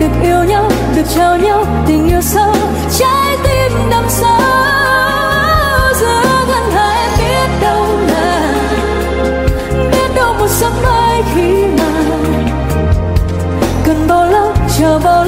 được yêu nhau, được trao nhau tình yêu sâu. Trái tim đắm sâu, giữa ngân hải biết đâu là, biết đâu một sớm mai khi mà cần bao lâu, chờ bao